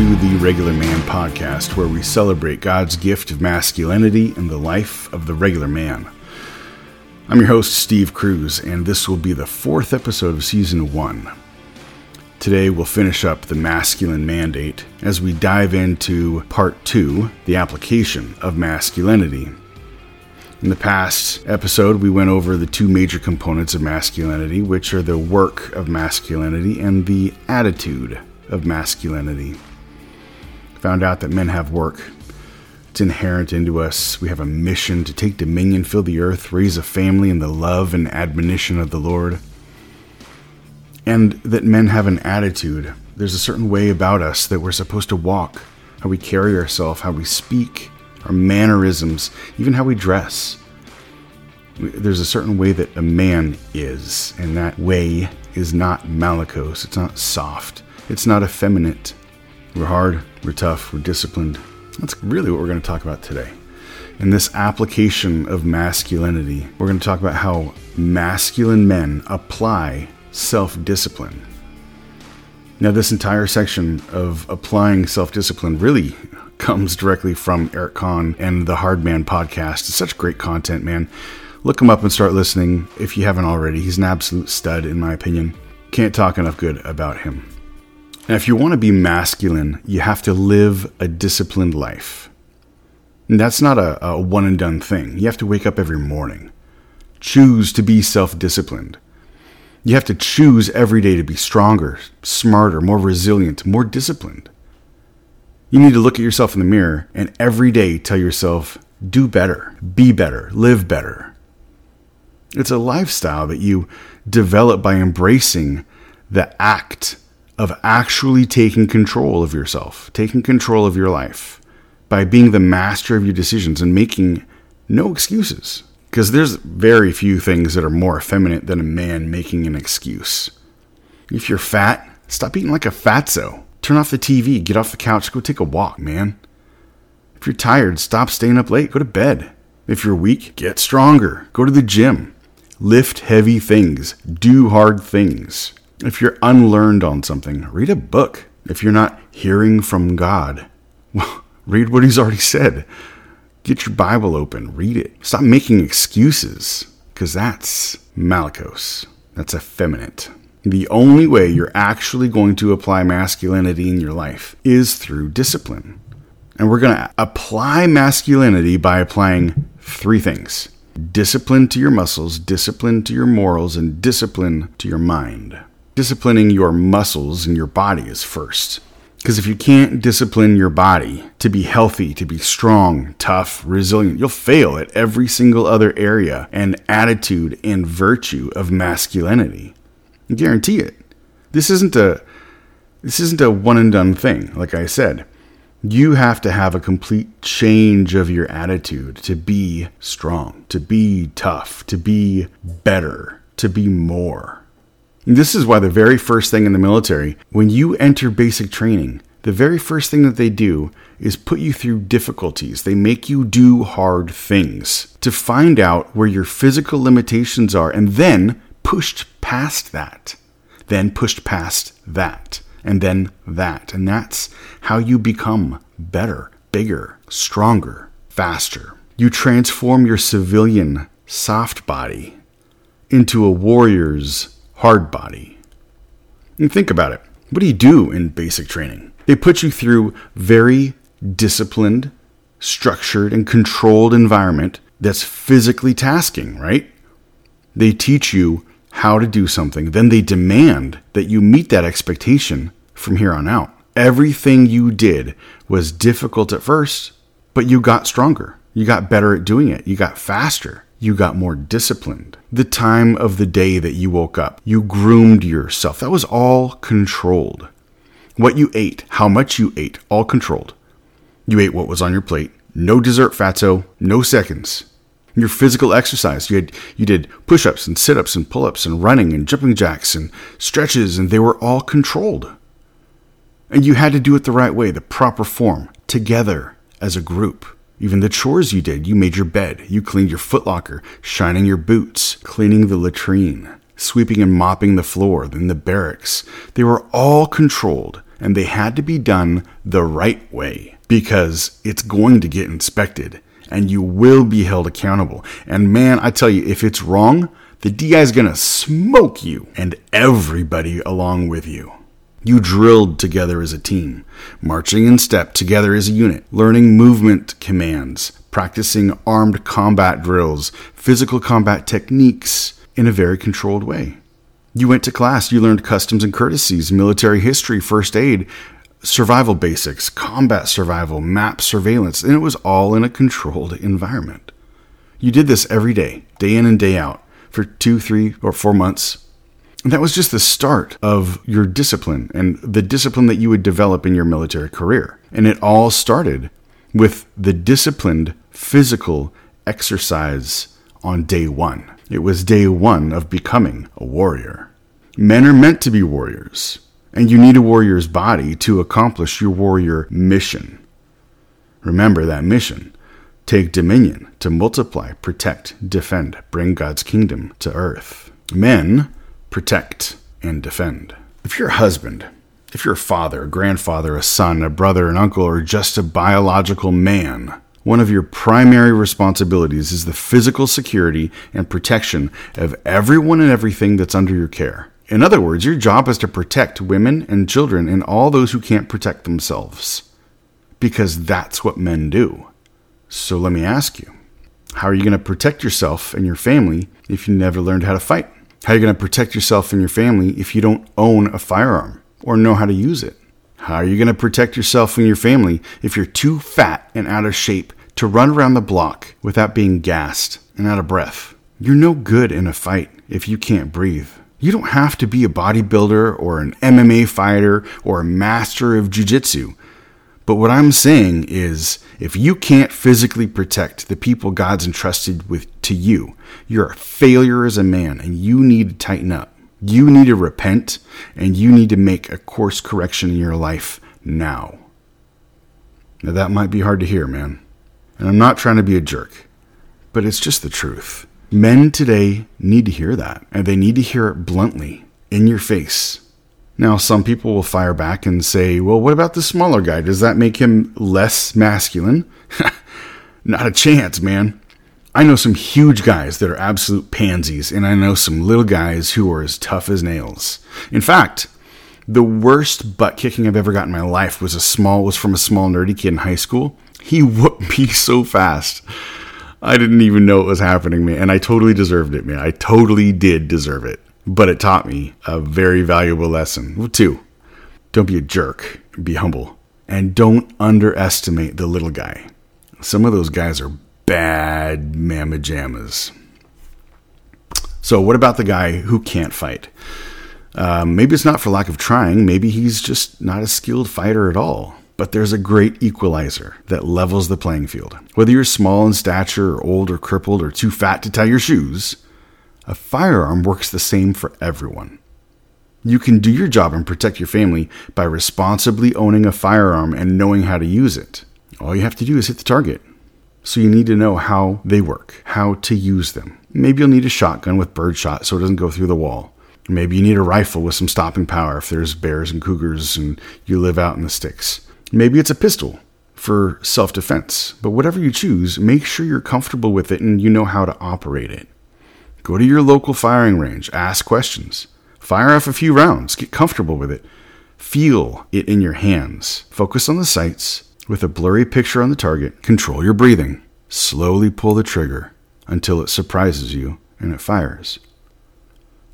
to the Regular Man podcast, where we celebrate God's gift of masculinity in the life of the regular man. I'm your host, Steve Cruz, and this will be the fourth episode of season one. Today, we'll finish up the masculine mandate as we dive into part two the application of masculinity. In the past episode, we went over the two major components of masculinity, which are the work of masculinity and the attitude of masculinity. Found out that men have work. It's inherent into us. We have a mission to take dominion, fill the earth, raise a family in the love and admonition of the Lord. And that men have an attitude. There's a certain way about us that we're supposed to walk, how we carry ourselves, how we speak, our mannerisms, even how we dress. There's a certain way that a man is, and that way is not malakos, it's not soft. It's not effeminate. We're hard, we're tough, we're disciplined. That's really what we're going to talk about today. In this application of masculinity, we're going to talk about how masculine men apply self discipline. Now, this entire section of applying self discipline really comes directly from Eric Conn and the Hard Man podcast. It's such great content, man. Look him up and start listening if you haven't already. He's an absolute stud, in my opinion. Can't talk enough good about him. Now, if you want to be masculine, you have to live a disciplined life. And that's not a, a one and done thing. You have to wake up every morning. Choose to be self disciplined. You have to choose every day to be stronger, smarter, more resilient, more disciplined. You need to look at yourself in the mirror and every day tell yourself, do better, be better, live better. It's a lifestyle that you develop by embracing the act of actually taking control of yourself, taking control of your life by being the master of your decisions and making no excuses. Because there's very few things that are more effeminate than a man making an excuse. If you're fat, stop eating like a fatso. Turn off the TV, get off the couch, go take a walk, man. If you're tired, stop staying up late, go to bed. If you're weak, get stronger, go to the gym. Lift heavy things, do hard things. If you're unlearned on something, read a book. If you're not hearing from God, well, read what He's already said. Get your Bible open, read it. Stop making excuses, because that's malakos. That's effeminate. The only way you're actually going to apply masculinity in your life is through discipline. And we're going to apply masculinity by applying three things discipline to your muscles, discipline to your morals, and discipline to your mind disciplining your muscles and your body is first. Because if you can't discipline your body to be healthy, to be strong, tough, resilient, you'll fail at every single other area and attitude and virtue of masculinity. I guarantee it. This isn't a this isn't a one and done thing, like I said. You have to have a complete change of your attitude to be strong, to be tough, to be better, to be more. This is why the very first thing in the military, when you enter basic training, the very first thing that they do is put you through difficulties. They make you do hard things to find out where your physical limitations are and then pushed past that. Then pushed past that. And then that. And that's how you become better, bigger, stronger, faster. You transform your civilian soft body into a warrior's hard body. And think about it. What do you do in basic training? They put you through very disciplined, structured, and controlled environment that's physically tasking, right? They teach you how to do something, then they demand that you meet that expectation from here on out. Everything you did was difficult at first, but you got stronger. You got better at doing it. You got faster you got more disciplined. The time of the day that you woke up, you groomed yourself. That was all controlled. What you ate, how much you ate, all controlled. You ate what was on your plate. No dessert, fatso, no seconds. Your physical exercise, you had you did push-ups and sit-ups and pull-ups and running and jumping jacks and stretches and they were all controlled. And you had to do it the right way, the proper form, together as a group. Even the chores you did, you made your bed, you cleaned your footlocker, shining your boots, cleaning the latrine, sweeping and mopping the floor, then the barracks. They were all controlled and they had to be done the right way because it's going to get inspected and you will be held accountable. And man, I tell you, if it's wrong, the DI is going to smoke you and everybody along with you. You drilled together as a team, marching in step together as a unit, learning movement commands, practicing armed combat drills, physical combat techniques in a very controlled way. You went to class, you learned customs and courtesies, military history, first aid, survival basics, combat survival, map surveillance, and it was all in a controlled environment. You did this every day, day in and day out, for two, three, or four months, and that was just the start of your discipline and the discipline that you would develop in your military career. And it all started with the disciplined physical exercise on day one. It was day one of becoming a warrior. Men are meant to be warriors, and you need a warrior's body to accomplish your warrior mission. Remember that mission. Take dominion to multiply, protect, defend, bring God's kingdom to earth. Men protect, and defend. If you're a husband, if you're a father, a grandfather, a son, a brother, an uncle, or just a biological man, one of your primary responsibilities is the physical security and protection of everyone and everything that's under your care. In other words, your job is to protect women and children and all those who can't protect themselves. Because that's what men do. So let me ask you how are you going to protect yourself and your family if you never learned how to fight? How are you going to protect yourself and your family if you don't own a firearm or know how to use it? How are you going to protect yourself and your family if you're too fat and out of shape to run around the block without being gassed and out of breath? You're no good in a fight if you can't breathe. You don't have to be a bodybuilder or an MMA fighter or a master of jujitsu but what I'm saying is, if you can't physically protect the people God's entrusted with to you, you're a failure as a man and you need to tighten up. You need to repent and you need to make a course correction in your life now. Now, that might be hard to hear, man. And I'm not trying to be a jerk, but it's just the truth. Men today need to hear that, and they need to hear it bluntly in your face. Now, some people will fire back and say, well, what about the smaller guy? Does that make him less masculine? Not a chance, man. I know some huge guys that are absolute pansies, and I know some little guys who are as tough as nails. In fact, the worst butt kicking I've ever got in my life was a small was from a small nerdy kid in high school. He whooped me so fast. I didn't even know it was happening, man, and I totally deserved it, man. I totally did deserve it but it taught me a very valuable lesson. Two, don't be a jerk, be humble, and don't underestimate the little guy. Some of those guys are bad mamma jammas. So, what about the guy who can't fight? Um, maybe it's not for lack of trying, maybe he's just not a skilled fighter at all. But there's a great equalizer that levels the playing field. Whether you're small in stature, or old, or crippled, or too fat to tie your shoes, a firearm works the same for everyone. You can do your job and protect your family by responsibly owning a firearm and knowing how to use it. All you have to do is hit the target. So you need to know how they work, how to use them. Maybe you'll need a shotgun with birdshot so it doesn't go through the wall. Maybe you need a rifle with some stopping power if there's bears and cougars and you live out in the sticks. Maybe it's a pistol for self defense. But whatever you choose, make sure you're comfortable with it and you know how to operate it. Go to your local firing range, ask questions, fire off a few rounds, get comfortable with it, feel it in your hands, focus on the sights with a blurry picture on the target, control your breathing, slowly pull the trigger until it surprises you and it fires.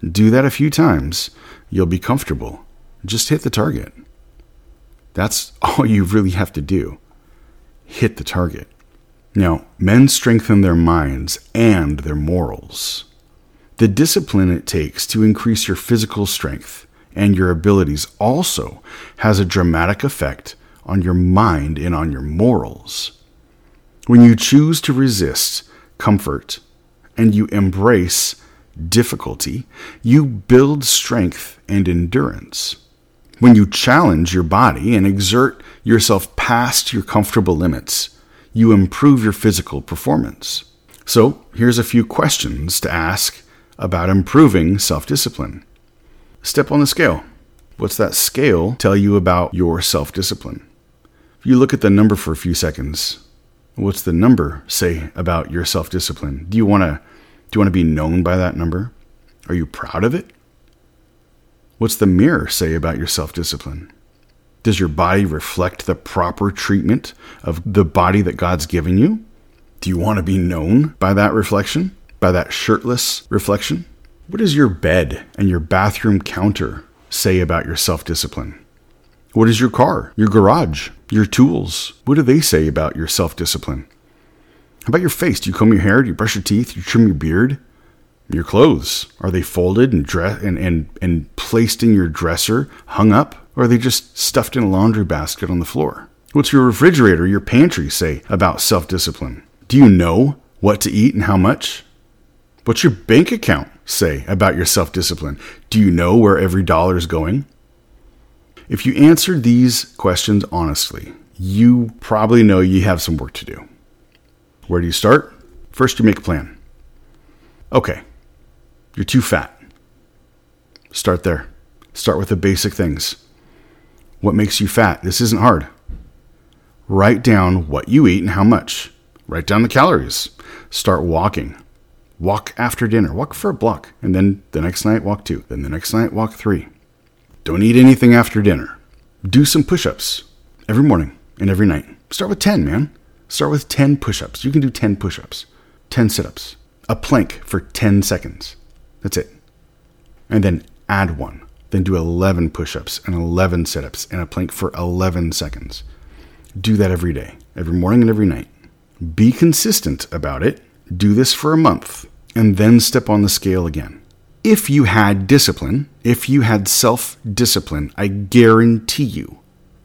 Do that a few times, you'll be comfortable. Just hit the target. That's all you really have to do. Hit the target. Now, men strengthen their minds and their morals. The discipline it takes to increase your physical strength and your abilities also has a dramatic effect on your mind and on your morals. When you choose to resist comfort and you embrace difficulty, you build strength and endurance. When you challenge your body and exert yourself past your comfortable limits, you improve your physical performance. So, here's a few questions to ask about improving self discipline. Step on the scale. What's that scale tell you about your self discipline? If you look at the number for a few seconds, what's the number say about your self discipline? Do you want to do you want to be known by that number? Are you proud of it? What's the mirror say about your self discipline? Does your body reflect the proper treatment of the body that God's given you? Do you want to be known by that reflection? By that shirtless reflection? What does your bed and your bathroom counter say about your self discipline? What does your car, your garage, your tools, what do they say about your self discipline? How about your face? Do you comb your hair? Do you brush your teeth? Do you trim your beard? Your clothes, are they folded and, dress- and, and, and placed in your dresser, hung up? Or are they just stuffed in a laundry basket on the floor? What's your refrigerator, your pantry say about self discipline? Do you know what to eat and how much? What's your bank account say about your self discipline? Do you know where every dollar is going? If you answer these questions honestly, you probably know you have some work to do. Where do you start? First, you make a plan. Okay, you're too fat. Start there. Start with the basic things. What makes you fat? This isn't hard. Write down what you eat and how much. Write down the calories. Start walking. Walk after dinner. Walk for a block. And then the next night, walk two. Then the next night, walk three. Don't eat anything after dinner. Do some push ups every morning and every night. Start with 10, man. Start with 10 push ups. You can do 10 push ups, 10 sit ups, a plank for 10 seconds. That's it. And then add one. Then do 11 push ups and 11 sit ups and a plank for 11 seconds. Do that every day, every morning and every night. Be consistent about it. Do this for a month and then step on the scale again. If you had discipline, if you had self discipline, I guarantee you,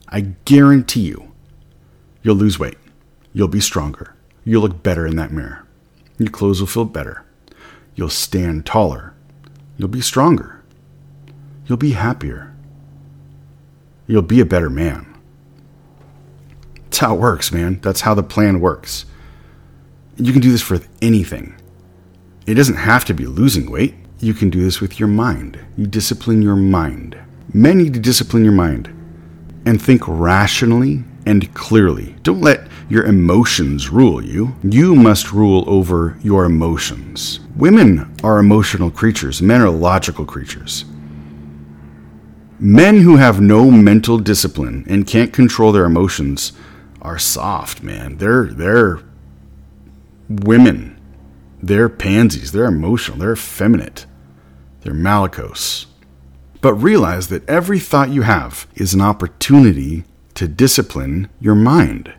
I guarantee you, you'll lose weight. You'll be stronger. You'll look better in that mirror. Your clothes will feel better. You'll stand taller. You'll be stronger. You'll be happier. You'll be a better man. That's how it works, man. That's how the plan works. You can do this for anything. It doesn't have to be losing weight. You can do this with your mind. You discipline your mind. Men need to discipline your mind and think rationally and clearly. Don't let your emotions rule you. You must rule over your emotions. Women are emotional creatures, men are logical creatures. Men who have no mental discipline and can't control their emotions are soft, man. They're they're women. They're pansies. They're emotional. They're effeminate. They're malakos. But realize that every thought you have is an opportunity to discipline your mind.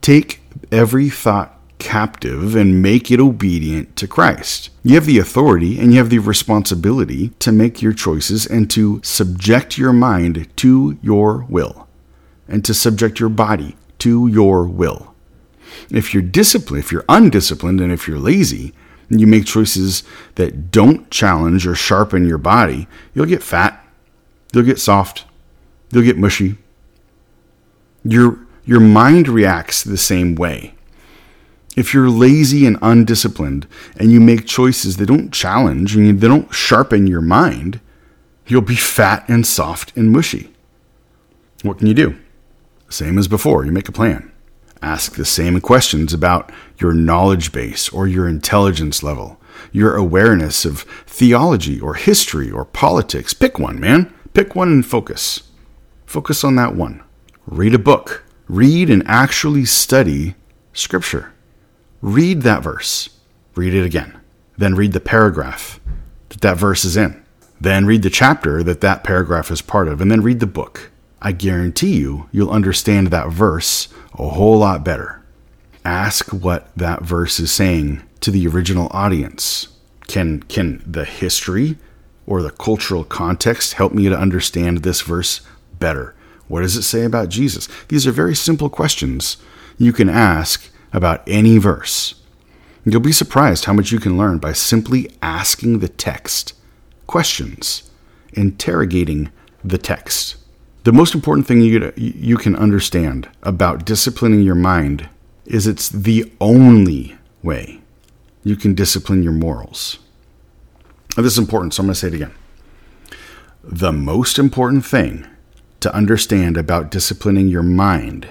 Take every thought captive and make it obedient to Christ. You have the authority and you have the responsibility to make your choices and to subject your mind to your will and to subject your body to your will. If you're disciplined, if you're undisciplined, and if you're lazy, and you make choices that don't challenge or sharpen your body, you'll get fat, you'll get soft, you'll get mushy. Your, your mind reacts the same way. If you're lazy and undisciplined and you make choices that don't challenge and they don't sharpen your mind, you'll be fat and soft and mushy. What can you do? Same as before, you make a plan. Ask the same questions about your knowledge base or your intelligence level, your awareness of theology or history or politics. Pick one, man. Pick one and focus. Focus on that one. Read a book. Read and actually study Scripture. Read that verse. Read it again. Then read the paragraph that that verse is in. Then read the chapter that that paragraph is part of. And then read the book. I guarantee you, you'll understand that verse a whole lot better. Ask what that verse is saying to the original audience. Can, can the history or the cultural context help me to understand this verse better? What does it say about Jesus? These are very simple questions you can ask about any verse. You'll be surprised how much you can learn by simply asking the text questions, interrogating the text. The most important thing you, you can understand about disciplining your mind is it's the only way you can discipline your morals. Now, this is important, so I'm going to say it again. The most important thing to understand about disciplining your mind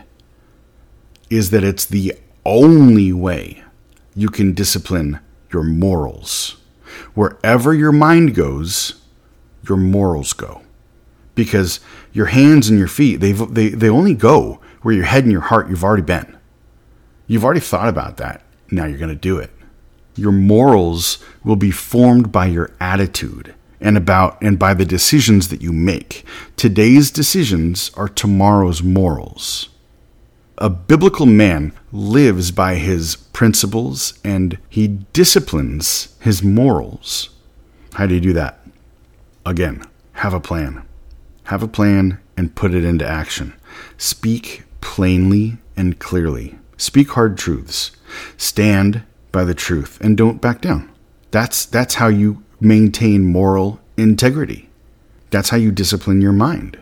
is that it's the only way you can discipline your morals. Wherever your mind goes, your morals go. Because your hands and your feet, they they, they only go where your head and your heart you've already been. You've already thought about that. Now you're going to do it. Your morals will be formed by your attitude and about and by the decisions that you make. Today's decisions are tomorrow's morals. A biblical man lives by his principles and he disciplines his morals. How do you do that? Again, have a plan. Have a plan and put it into action. Speak plainly and clearly. Speak hard truths. Stand by the truth and don't back down. That's that's how you maintain moral integrity. That's how you discipline your mind.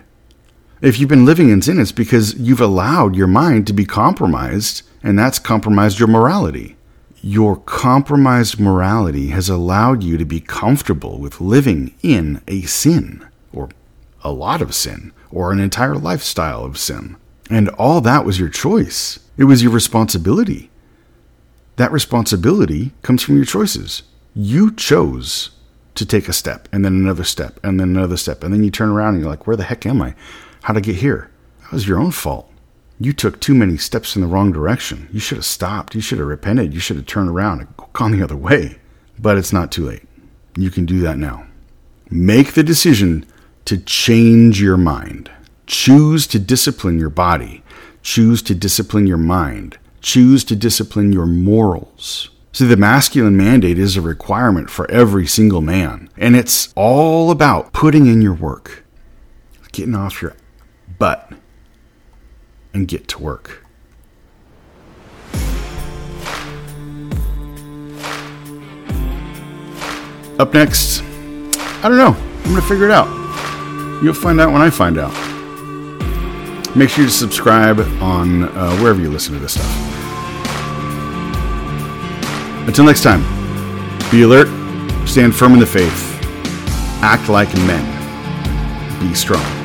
If you've been living in sin, it's because you've allowed your mind to be compromised, and that's compromised your morality. Your compromised morality has allowed you to be comfortable with living in a sin, a lot of sin, or an entire lifestyle of sin. And all that was your choice. It was your responsibility. That responsibility comes from your choices. You chose to take a step, and then another step, and then another step, and then you turn around and you're like, where the heck am I? How'd I get here? That was your own fault. You took too many steps in the wrong direction. You should have stopped. You should have repented. You should have turned around and gone the other way. But it's not too late. You can do that now. Make the decision to change your mind. Choose to discipline your body. Choose to discipline your mind. Choose to discipline your morals. See, the masculine mandate is a requirement for every single man, and it's all about putting in your work, getting off your butt and get to work. Up next, I don't know. I'm going to figure it out. You'll find out when I find out. Make sure you subscribe on uh, wherever you listen to this stuff. Until next time, be alert, stand firm in the faith, act like men, be strong.